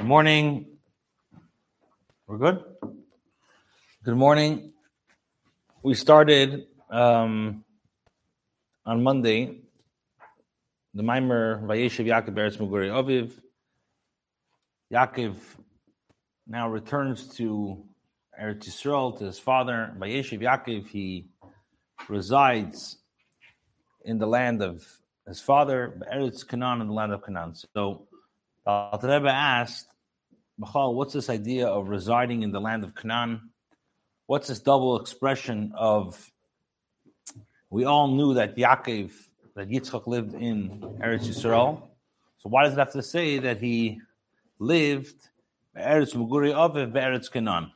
Good morning. We're good? Good morning. We started um, on Monday the Maimer Vayeshev Yaakov Eretz Muguri Aviv. Yaakov now returns to Eretz Yisrael to his father. Vayeshev Yaakov, he resides in the land of his father, Eretz Canaan, in the land of Canaan. So Al Rebbe asked, Michal, what's this idea of residing in the land of Canaan? What's this double expression of? We all knew that Yaakov, that Yitzchak lived in Eretz Yisrael. So why does it have to say that he lived Eretz Muguri Aviv Eretz Canaan?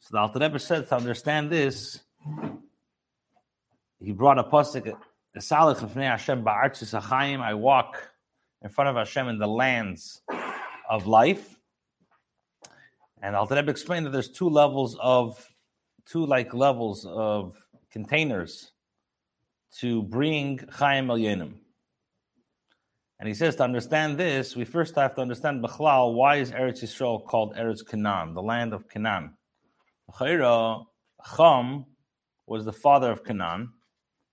So the Alter Rebbe said to understand this, he brought a pasuk. I walk in front of Hashem in the lands of life. And Al Rebbe explained that there's two levels of, two like levels of containers to bring Chaim El Yenim. And he says to understand this, we first have to understand Bechlal, why is Eretz Yisrael called Eretz Canaan, the land of Canaan? Cham was the father of Canaan.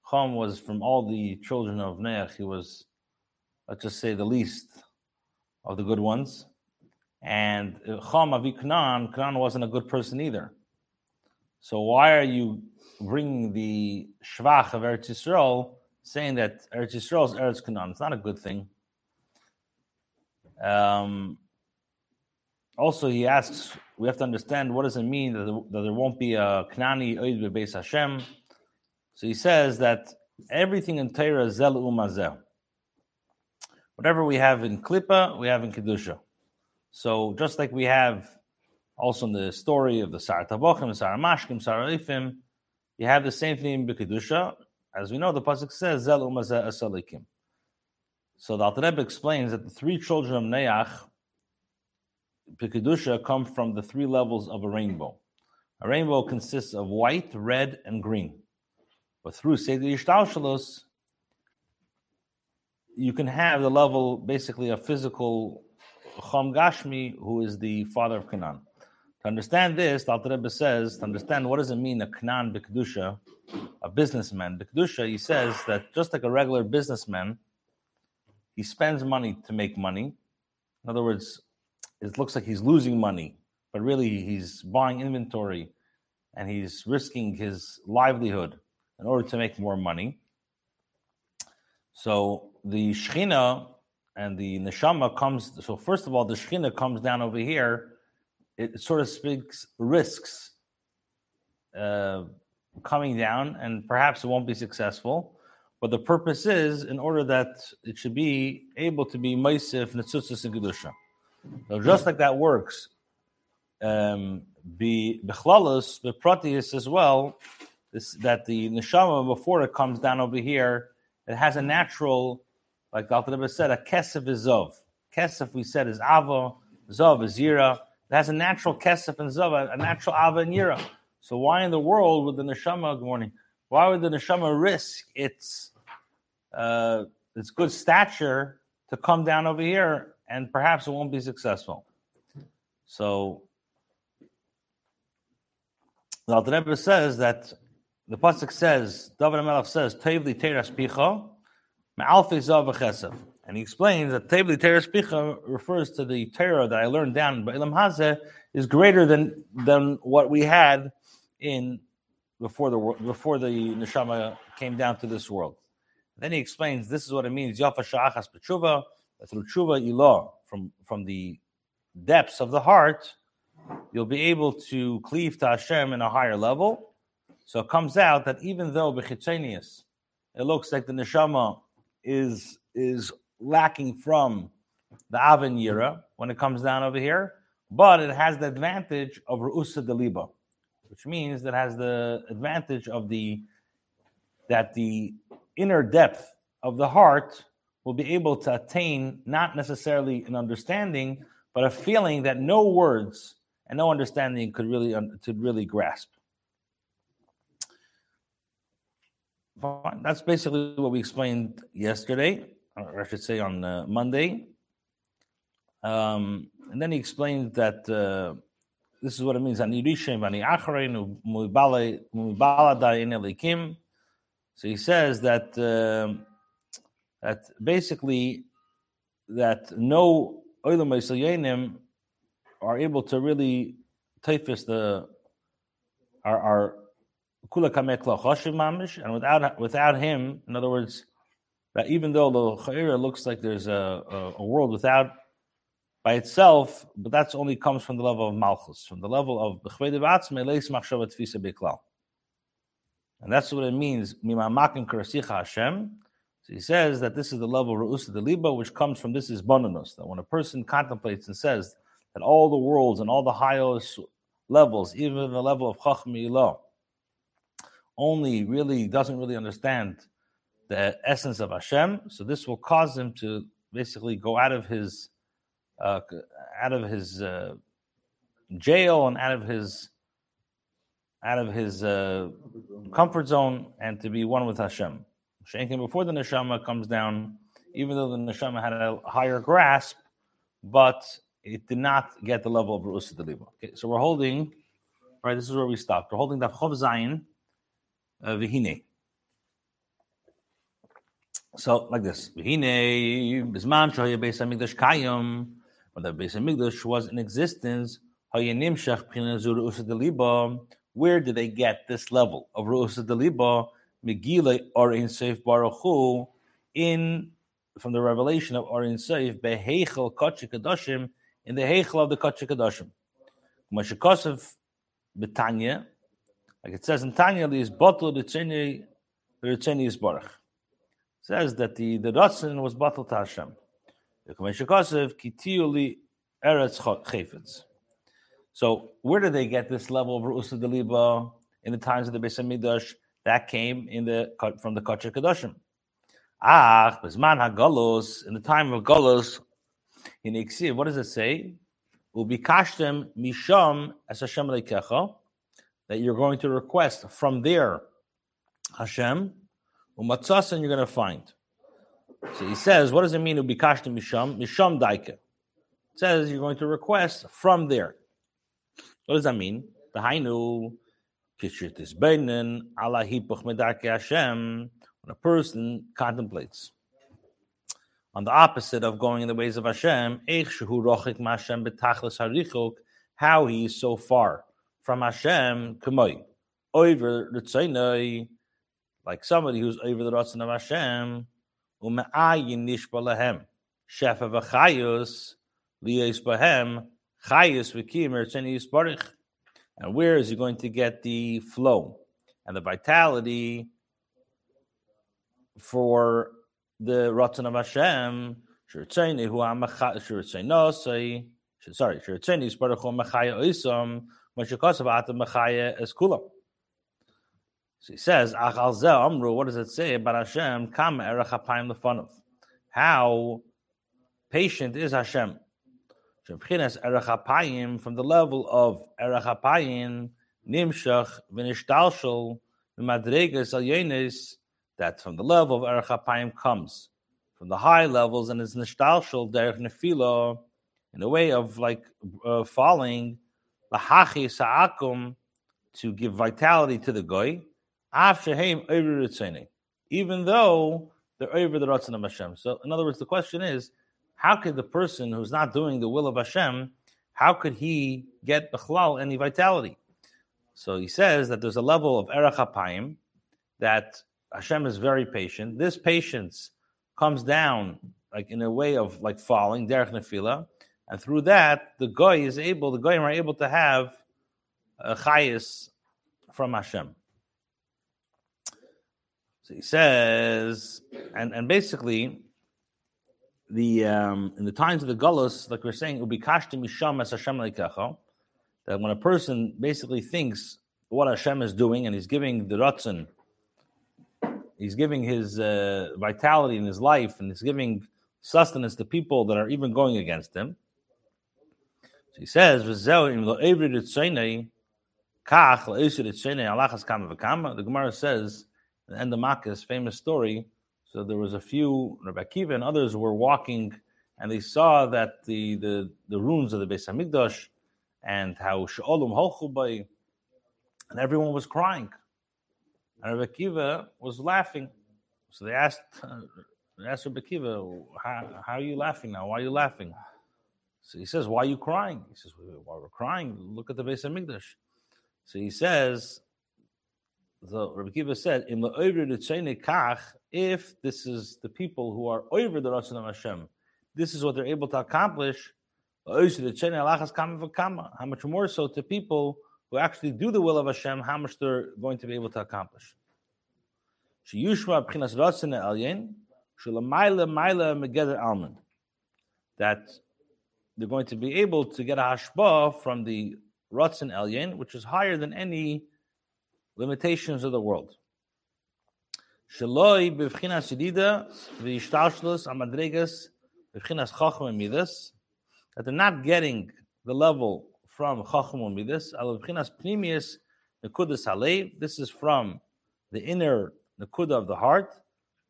Cham was from all the children of Neach, he was, let's just say, the least of the good ones. And Cham Avi Canaan, Canaan wasn't a good person either. So why are you bringing the Shvach of Eretz Yisrael, saying that Eretz Yisrael is Eretz Canaan? It's not a good thing. Um, also, he asks, we have to understand what does it mean that, there, that there won't be a Kanani Oid Bebeis Hashem. So he says that everything in Torah is Zel Umazeh. Whatever we have in Klippa, we have in Kedusha. So just like we have also in the story of the Sar Tavochim, Sar Mashkim, Sar Ifim, you have the same thing in Kedusha. As we know, the pasuk says Zel Umazeh Asalikim. So the Alter Rebbe explains that the three children of Neach, Kedusha, come from the three levels of a rainbow. A rainbow consists of white, red, and green. But through Seder Yishtalshalos, you can have the level, basically, a physical Chom Gashmi, who is the father of Canaan. To understand this, the Alter Rebbe says, to understand what does it mean, a Canaan B'Kedusha, a businessman. B'Kedusha, he says that just like a regular businessman, he spends money to make money. In other words, it looks like he's losing money, but really he's buying inventory and he's risking his livelihood in order to make more money. So the Shechina and the Neshama comes. So first of all, the Shechina comes down over here. It sort of speaks risks uh, coming down, and perhaps it won't be successful. But the purpose is in order that it should be able to be Maisif, Netzutzis, and Kedusha. So just like that works, um, be Bechlalos, Bepratius as well, this, that the Neshama, before it comes down over here, it has a natural, like Alter Rebbe said, a Kesef is Zov. Kesef, we said, is Ava, Zov is Yira. It has a natural Kesef and Zov, a natural Ava and Yira. So why in the world would the Neshama, good morning, why would the Neshama risk its uh, its good stature to come down over here and perhaps it won't be successful. So the Alter Rebbe says that the pasuk says David Melech says Tevli Teras Picha Ma'alfi Zav Chesef, and he explains that Tevli Teras Picha refers to the Torah that I learned down by Ilam Hazeh is greater than than what we had in before the before the neshama came down to this world. Then he explains this is what it means Yafa Shachas B'tshuva through tshuva ilah from from the depths of the heart, you'll be able to cleave to Hashem in a higher level so it comes out that even though bechitzenius, it looks like the neshama is is lacking from the Avin Yira when it comes down over here, but it has the advantage of Ru'usa Deliba, which means that has the advantage of the that the inner depth of the heart will be able to attain not necessarily an understanding, but a feeling that no words and no understanding could really could really grasp. Fine. That's basically what we explained yesterday, or I should say on uh, Monday. Um, and then he explained that uh, this is what it means. So he says that uh, that basically that no oilam are able to really typhus the kula mamish, and without without him, in other words, that even though the chayira looks like there's a, a, a world without by itself, but that's only comes from the level of malchus, from the level of and that's what it means. Hashem. So he says that this is the level of Ra'usa de Liba, which comes from this is bonus. That when a person contemplates and says that all the worlds and all the highest levels, even the level of Chacham Ilah, only really doesn't really understand the essence of Hashem. So this will cause him to basically go out of his uh, out of his uh, jail and out of his out of his uh, comfort zone and to be one with Hashem. Shankin before the neshama comes down, even though the neshama had a higher grasp, but it did not get the level of Ru'us Deliba. Okay, so we're holding, right, this is where we stopped. We're holding the Chov Zayin Vihine. So, like this. Vihine, Bisman Shoya Beis HaMikdash Kayim, when the Beis HaMikdash was in existence, Hayanim Shach Pchina Zur Ru'us Deliba, where did they get this level of Ru'us Deliba? Megillah or in Seif Baruch Hu, in from the revelation of Orin Seif, Behechel Kotche Kadoshim, in the Hechel of the Kotche Kadoshim. Mashikosav Betanya, like it says in Tanya, is bottled Ritzeni is Baruch. Says that the the Ratzin was bottled to Hashem. Mashikosav Kitiuli Eretz Chayfetz. So where did they get this level of Ru'usa Deliba in the times of the Beis Hamikdash? That came in the from the Kotcher Kedoshim. Ah, Bezman HaGalos, in the time of Galos, in Iksiv, what does it say? Ubikashtem misham as Hashem leikecha, that you're going to request from there, Hashem, umatzas, and you're going to find. So he says, what does it mean ubikashtem misham? Misham daike. It says you're going to request from there. What does that mean? The Hainu Kishritis Beinen Allah Hipuch Medarke Hashem when a person contemplates on the opposite of going in the ways of Hashem, how he is so far from Hashem, over the like somebody who's over the Ratzon of Hashem, ume'ayin nishbalahem, shefa v'chayus, liyes bahem, chayus v'kim ertzeni yisbarich. And where is he going to get the flow and the vitality for the Ratzon of Hashem? Shirtzeni hu shirtzeno say sorry shirtzeni is baruch hu machaya oisam kulam. So he says. What does it say about Hashem? How patient is Hashem? from the level of Erachapayim, Nimshach, Vinishtalshal, Madregas Alyenis, that from the level of Erachapayim comes from the high levels and is Nishtalshal, Derech Nefilo, in a way of like uh, falling, Lahachi Sa'akum, to give vitality to the goy, even though they're over the Ratzon of Hashem. So, in other words, the question is, how could the person who's not doing the will of Hashem, how could he get bechlal any vitality? So he says that there's a level of erach hapayim that Hashem is very patient. This patience comes down like in a way of like falling derech nefila, and through that the guy is able, the goyim are able to have a chayis from Hashem. So he says, and and basically the um, in the times of the gullus, like we're saying, it will be kashti misham as Hashem leikecha. That when a person basically thinks what Hashem is doing and he's giving the ratzon, he's giving his uh, vitality in his life and he's giving sustenance to people that are even going against him. He says, The Gemara says, the end of Makkos famous story so there was a few, Rabbi Akiva and others were walking and they saw that the the, the ruins of the Beis Hamikdash and how Sha'olum Holchubay, and everyone was crying. And Rabbi Akiva was laughing. So they asked, uh, asked Rabbi Akiva, how, how are you laughing now? Why are you laughing? So he says, Why are you crying? He says, Why we're crying? Look at the base of Hamikdash. So he says, the Rabbi Akiva said, "In the kach, if this is the people who are over the Ratzon of Hashem, this is what they're able to accomplish. How much more so to people who actually do the will of Hashem, how much they're going to be able to accomplish. That they're going to be able to get a hashba from the Ratzin Elyon, which is higher than any limitations of the world. Shaloi bevchinas yedida v'yishtalshlus amadregas midas that they're not getting the level from chacham midas al bevchinas pnimius nekudas. This is from the inner nekuda of the heart,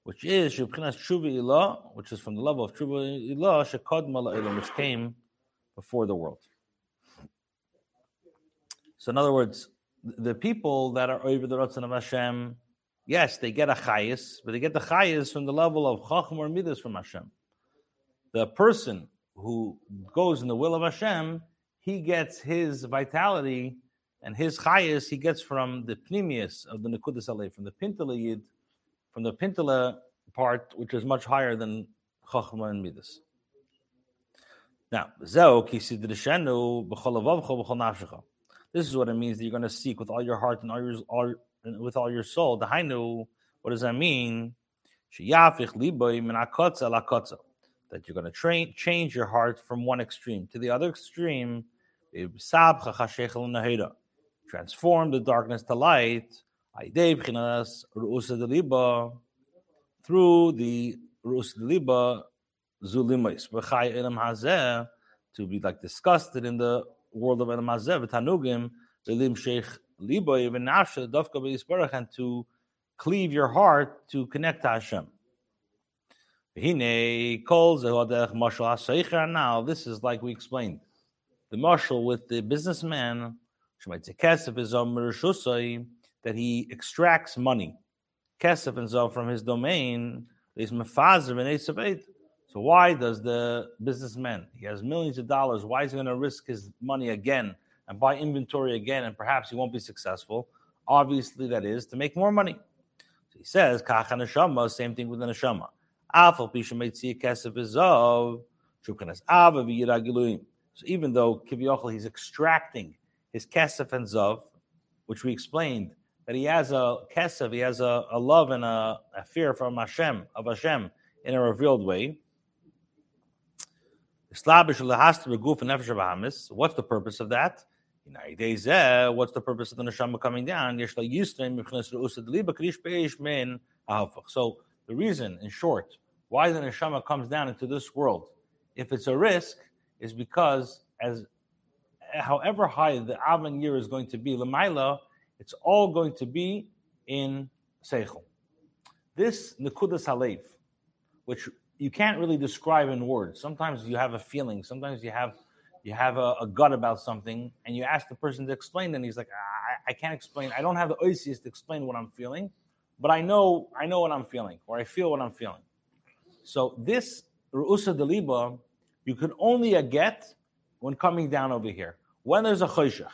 which is shubchinas tshuva ilah, which is from the level of tshuva ilah shekod mala which came before the world. So, in other words, the people that are over the Ratzon of Hashem, yes, they get a chayis, but they get the chayis from the level of chacham or midas from Hashem. The person who goes in the will of Hashem, he gets his vitality and his chayis he gets from the pnimius of the Nekudas Aleh, from the Pintala Yid, from the Pintala part, which is much higher than chachma and midas. Now, this is what it means that you're going to seek with all your heart and all your all, with all your soul. The hainu, what does that mean? That you're going to train change your heart from one extreme to the other extreme. Transform the darkness to light through the Rus Liba Zulimais to be like disgusted in the world of Elam Hazev, Tanugim, Lilim Sheikh Liba, even Nafsha, Dovka B'Yisbarach, and to cleave your heart to connect to Hashem. Now, this is like we explained. The marshal with the businessman, that he extracts money, kesef and from his domain, is mefazer and so why does the businessman, he has millions of dollars, why is he going to risk his money again and buy inventory again and perhaps he won't be successful? Obviously, that is to make more money. So he says, Kach neshama, same thing with the neshama. Afal kesef ava v'yiragiluim. So even though Kivyochel, he's extracting his kesef and zov, which we explained, that he has a kesef, he has a, a love and a, a fear from Hashem, of Hashem, in a revealed way. What's the purpose of that? What's the purpose of the neshama coming down? So the reason, in short, why the neshama comes down into this world, if it's a risk, is because as however high the Avan year is going to be, Lamaila, it's all going to be in Seichel. This Nekudas Halev, which you can't really describe in words. Sometimes you have a feeling. Sometimes you have you have a, a gut about something, and you ask the person to explain, and he's like, ah, I, I can't explain. I don't have the oisius to explain what I'm feeling, but I know I know what I'm feeling, or I feel what I'm feeling. So this ru'usa deliba, you can only get when coming down over here. When there's a choshech,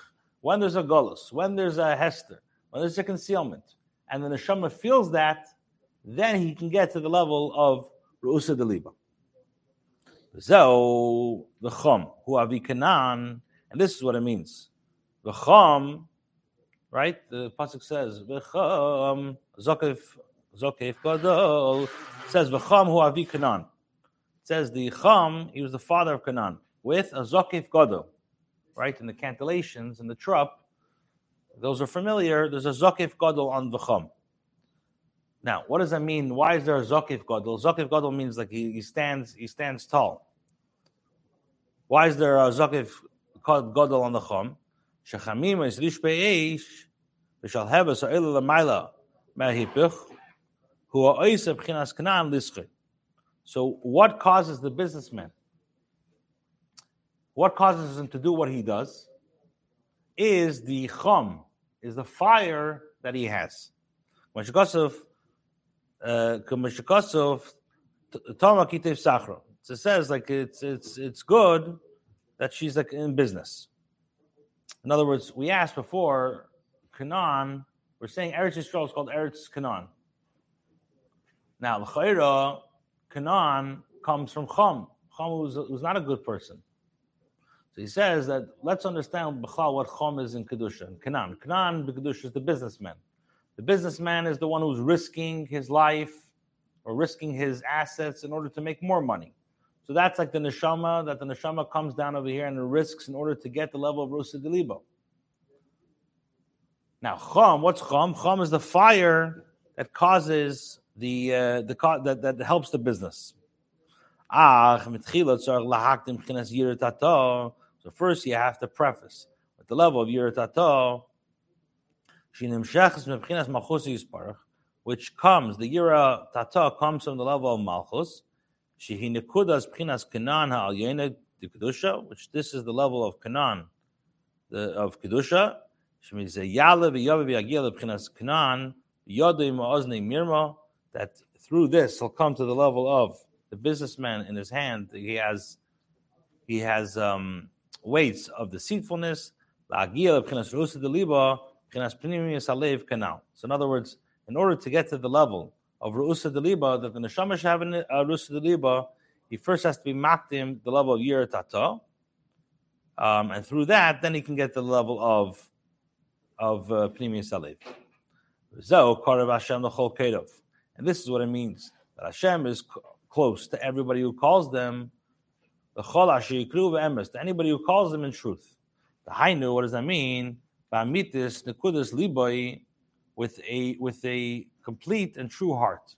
when there's a golus, when there's a hester, when there's a concealment, and the neshama feels that, then he can get to the level of Ru'usa Deliba. Zeo the Chum, who avi Kanan, and this is what it means. The Chum, right? The pasuk says V'cham Zokef Zokef Gadol says V'cham who avi Kanan. It says the Chum, he was the father of Kanan with a Zokef Gadol, right? In the cantillations and the trup, those are familiar. There's a Zokif Gadol on V'cham. Now, what does that mean? Why is there a Zokif Gadol? Zokif Gadol means like he, he stands he stands tall. Why is there a Zokif Gadol on the Chum? Shechamim is rish be'eish v'shal hevas ha'il l'mayla me'hipich hu ha'oiseb chinas kanan lischit. So what causes the businessman what causes him to do what he does is the chum, is the fire that he has. Mashikosov, uh, Mashikosov, Toma Kitev Sachro. It says like it's it's it's good that she's like in business. In other words, we asked before, Canaan, we're saying Eretz Yisrael is called Eretz Canaan. Now, L'chaira, Canaan comes from Chum. Chum was, was not a good person. So he says that let's understand what Chum is in Kedusha, Canaan. Canaan, the Kedusha, is the businessman. The businessman is the one who's risking his life or risking his assets in order to make more money. So that's like the neshama, that the neshama comes down over here and risks in order to get the level of Rusa Delibo. Now, chum, what's chum? Chum is the fire that causes the uh, the that, that helps the business. So first you have to preface with the level of Yiratato, which comes, the Yira Tata comes from the level of Malchus, Shehi Nekudas Pchinas Ha'alyena the Kedusha, which this is the level of Kanan, the, of Kedusha. That through this he'll come to the level of the businessman in his hand. He has he has um, weights of deceitfulness. Pnimius. So in other words, in order to get to the level of Ru'usa Deliba, that the Neshama should have a uh, Ru'usa Deliba, he first has to be makdim the level of Tata. Um, and through that, then he can get the level of of uh, Pnimi Salev. And this is what it means that Hashem is close to everybody who calls them the Chol to anybody who calls them in truth. The Hainu, what does that mean? Ba'mitis nekudas liboy with a with a complete and true heart.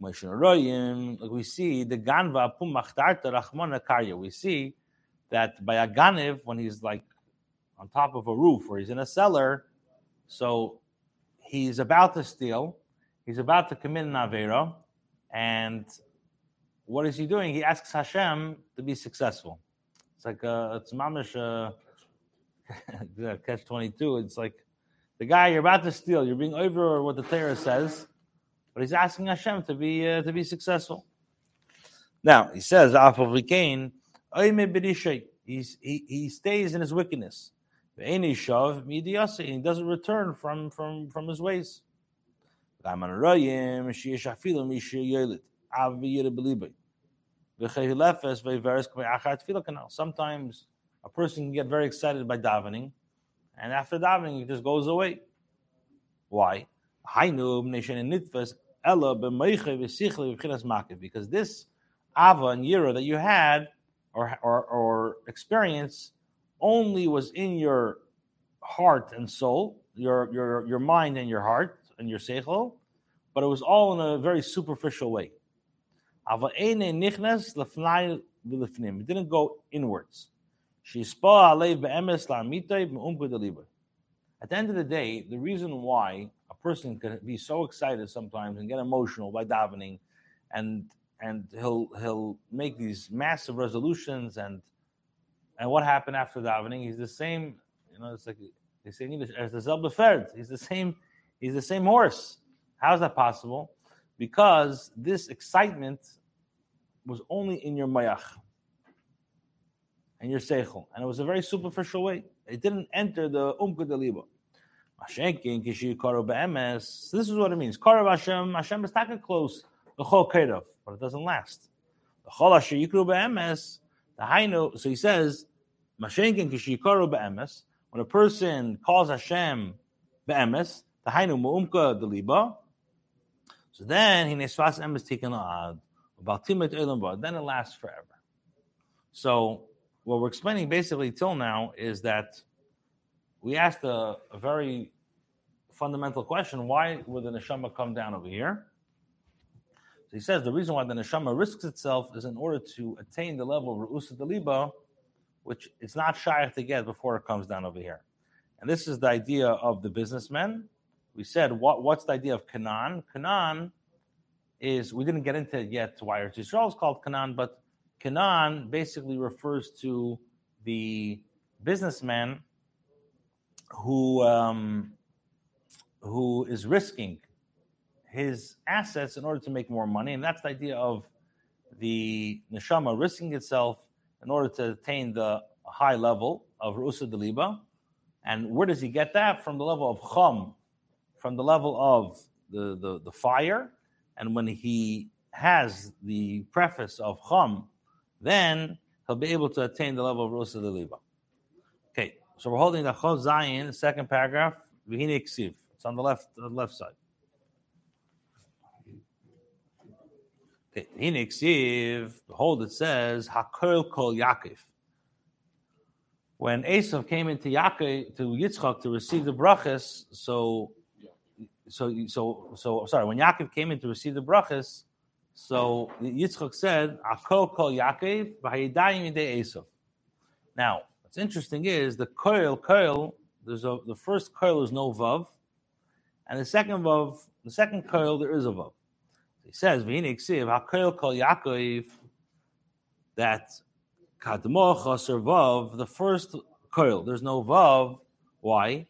Like we see the ganva pum karya. We see that by a ganiv when he's like on top of a roof or he's in a cellar, so he's about to steal, he's about to commit an avera, and what is he doing? He asks Hashem to be successful. It's like uh, it's mamish uh, catch twenty two. It's like the guy you're about to steal, you're being over what the Torah says, but he's asking Hashem to be uh, to be successful. Now he says, He's, he, he stays in his wickedness. He doesn't return from, from, from his ways. Sometimes a person can get very excited by davening, and after davening, it just goes away. Why? Because this ava and yira that you had or, or, or experience only was in your heart and soul, your, your, your mind and your heart and your seichel, but it was all in a very superficial way. It didn't go inwards. At the end of the day, the reason why a person can be so excited sometimes and get emotional by davening, and and he'll he'll make these massive resolutions and and what happened after davening? He's the same, you know. It's like they say in English as the Zelbeferd. He's the same. He's the same horse. How is that possible? Because this excitement was only in your mayach and your seichel. And it was a very superficial way. It didn't enter the umka deliba. So this is what it means. Karav Hashem, Hashem is taken close, the chol kedav, but it doesn't last. The chol asher yikru be'emes, the hainu, so he says, Mashenkin kishikaru be'emes, when a person calls Hashem be'emes, the hainu mu'umka deliba, so then he nesvas emes taken ad, about timet elam then it lasts forever. So what we're explaining basically till now is that we asked a, a very fundamental question why would the neshama come down over here? So he says the reason why the neshama risks itself is in order to attain the level of Ru'usa Daliba, which it's not shy to get before it comes down over here. And this is the idea of the businessman. We said, what, what's the idea of Canaan? Canaan is, we didn't get into it yet why Israel is called Canaan, but Canaan basically refers to the businessman who um, who is risking his assets in order to make more money, and that's the idea of the neshama risking itself in order to attain the high level of rusa deliba. And where does he get that? From the level of chum, from the level of the, the, the fire. And when he has the preface of chum, then he'll be able to attain the level of rusa deliba. Okay, so we're holding the Chol Zayin, second paragraph, Ksiv. It's on the left, the left side. Okay, Vihine Ksiv, behold, it says, Hakol Kol Yaakov. When Esav came into Yaakov, to Yitzchak to receive the brachas, so, so, so, so, sorry, when Yaakov came in to receive the brachas, so Yitzchak said, Hakol Kol Yaakov, V'hayidayim Yidei Esav. Now, What's interesting is the coil, coil, there's a the first coil is no vav, and the second vav, the second coil there is a vav. He says, "V'hine ha-coil kol Yaakov," that kadmo chaser vav, the first coil, there's no vav. Why?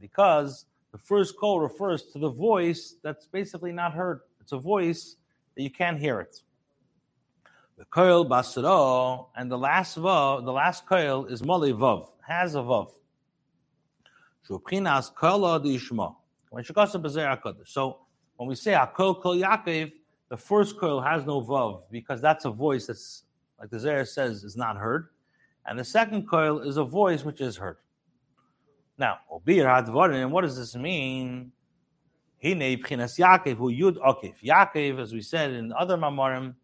Because the first coil refers to the voice that's basically not heard. It's a voice that you can't hear it. The coil basro, and the last vav, the last coil is moli vav, has a vav. Shubchinas kola dishma. So when we say akol kol Yaakov, the first coil has no vav because that's a voice that's like the Zayah says is not heard, and the second coil is a voice which is heard. Now, and what does this mean? Yaakov hu yud okif. Yaakov, as we said in other mamarim,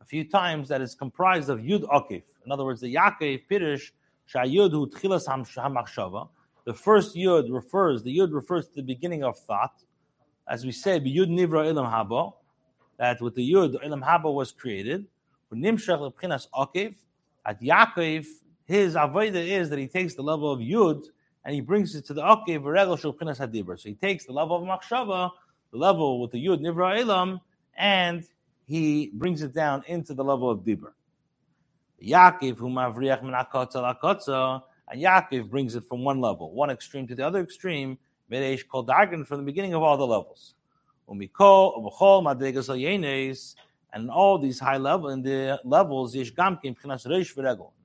a few times that is comprised of Yud Akif. In other words, the Yaakov Pirish Shayud Hu Tchilas Hamachshava. The first Yud refers, the Yud refers to the beginning of thought. As we say, Yud Nivra Ilam Haba, that with the Yud, Ilam Haba was created. Nimshach Akiv. At Yaakov, his Avodah is that he takes the level of Yud and he brings it to the Akiv, Regel Shulchinas Hadibra. So he takes the level of Machshava, the level with the Yud Nivra Ilam, and he brings it down into the level of Dibur. Yaakov, who mavriach min and Yaakov brings it from one level, one extreme to the other extreme, called Dargan from the beginning of all the levels. And all these high level in the levels,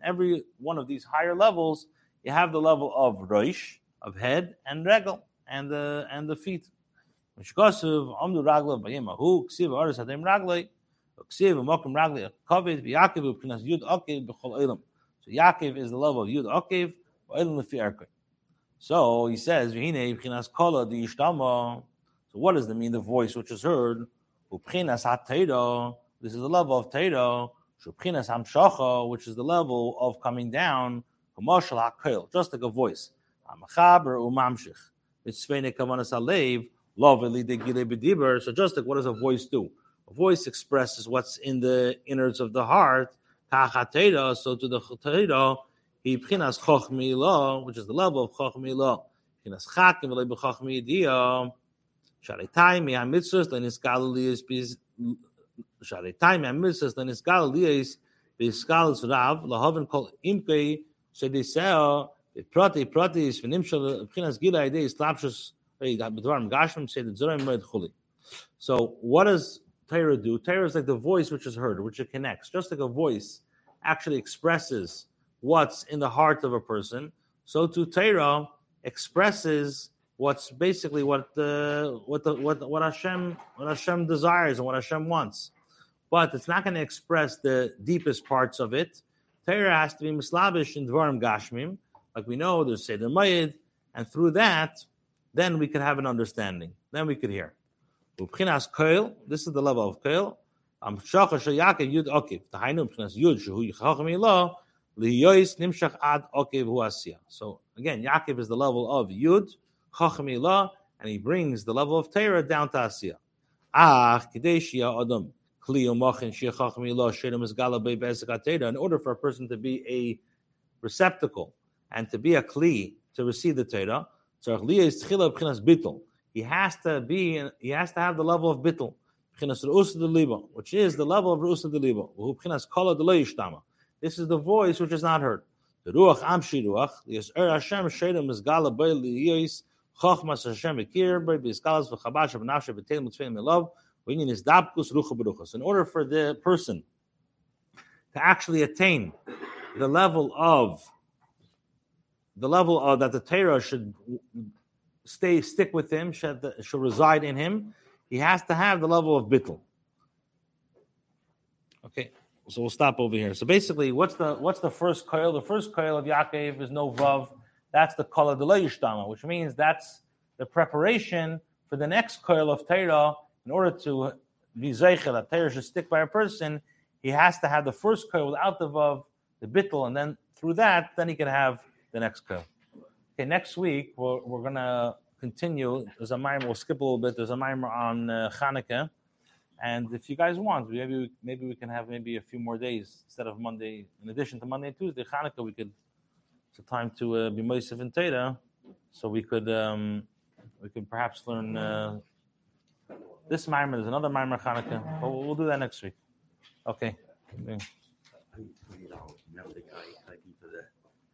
every one of these higher levels, you have the level of Roish, of head, and regel, and the and the feet. Mishkosiv, Amdu Ragla, Bayemahu, Ksiv, Aris Hadem Raglai, Ksiv, Mokum Ragli, Kovid, Yaakov, Pkinas Yud Okev, Bechol Elam. So Yaakov is the level of Yud Okev, Elam Lefi Erkoi. So he says, Vihine, Pkinas Kola, the Yishtama. So what does that mean? The voice which is heard, Upkinas HaTeiro, this is the level of Teiro, Shupkinas Hamshacha, which is the level of coming down, Kamoshal HaKoil, just like a voice. Amachaber Umamshich. It's Svene Kavanas Alev, so just like what does a voice do? A voice expresses what's in the innards of the heart. So to the chatera, he pchinas chochmi which is the level of chochmi lo. Pchinas chakim v'lei b'chochmi yidiyah. Sharetai mi ha-mitzvahs l'niskal liyis biz... Sharetai mi ha-mitzvahs l'niskal liyis b'skal rav lahoven kol imkei shediseo prati pratis v'nimshal pchinas gila yidei slapshus so what does Torah do? Torah is like the voice which is heard, which it connects. Just like a voice actually expresses what's in the heart of a person, so to Torah expresses what's basically what the what the what what Hashem what Hashem desires and what Hashem wants. But it's not going to express the deepest parts of it. Torah has to be mislabish in Dvarim Gashmim, like we know. There's Seder Mayid, and through that then we could have an understanding. Then we could hear. This is the level of koil. Am shacha shayake yud okiv. Tahainu b'chinas yud shehu yichachim ilo liyois nimshach ad okiv huasia. So again, Yaakov is the level of yud chachim ilo, and he brings the level of Torah down to asiya. Ah, kideshia adam In order for a person to be a receptacle and to be a kli to receive the Torah, he has to be, he has to have the level of bittul, which is the level of rusa de liba. This is the voice which is not heard. The ruach am shiruach. Yes, er Hashem shedem is gala bay liyis chochmas Hashem bekir bay biskalas v'chabash v'nafshe b'telim mitzvim love. In order for the person to actually attain the level of the level of that the Torah should stay stick with him, should, should reside in him, he has to have the level of bittul. Okay, so we'll stop over here. So basically, what's the what's the first coil? The first coil of Yaakov is no vav. That's the kol which means that's the preparation for the next coil of Torah. In order to be zeichel, that Torah should stick by a person, he has to have the first coil without the vav, the bittul, and then through that, then he can have the next coil. Okay, next week we're, we're gonna continue. There's a mimer. We'll skip a little bit. There's a mimer on uh, Hanukkah. And if you guys want, maybe maybe we can have maybe a few more days instead of Monday. In addition to Monday and Tuesday, Hanukkah, we could. It's a time to uh, be Moisef and Teda, so we could um, we could perhaps learn uh, this mimer. There's another mimer Hanukkah, we'll, we'll do that next week. Okay. okay.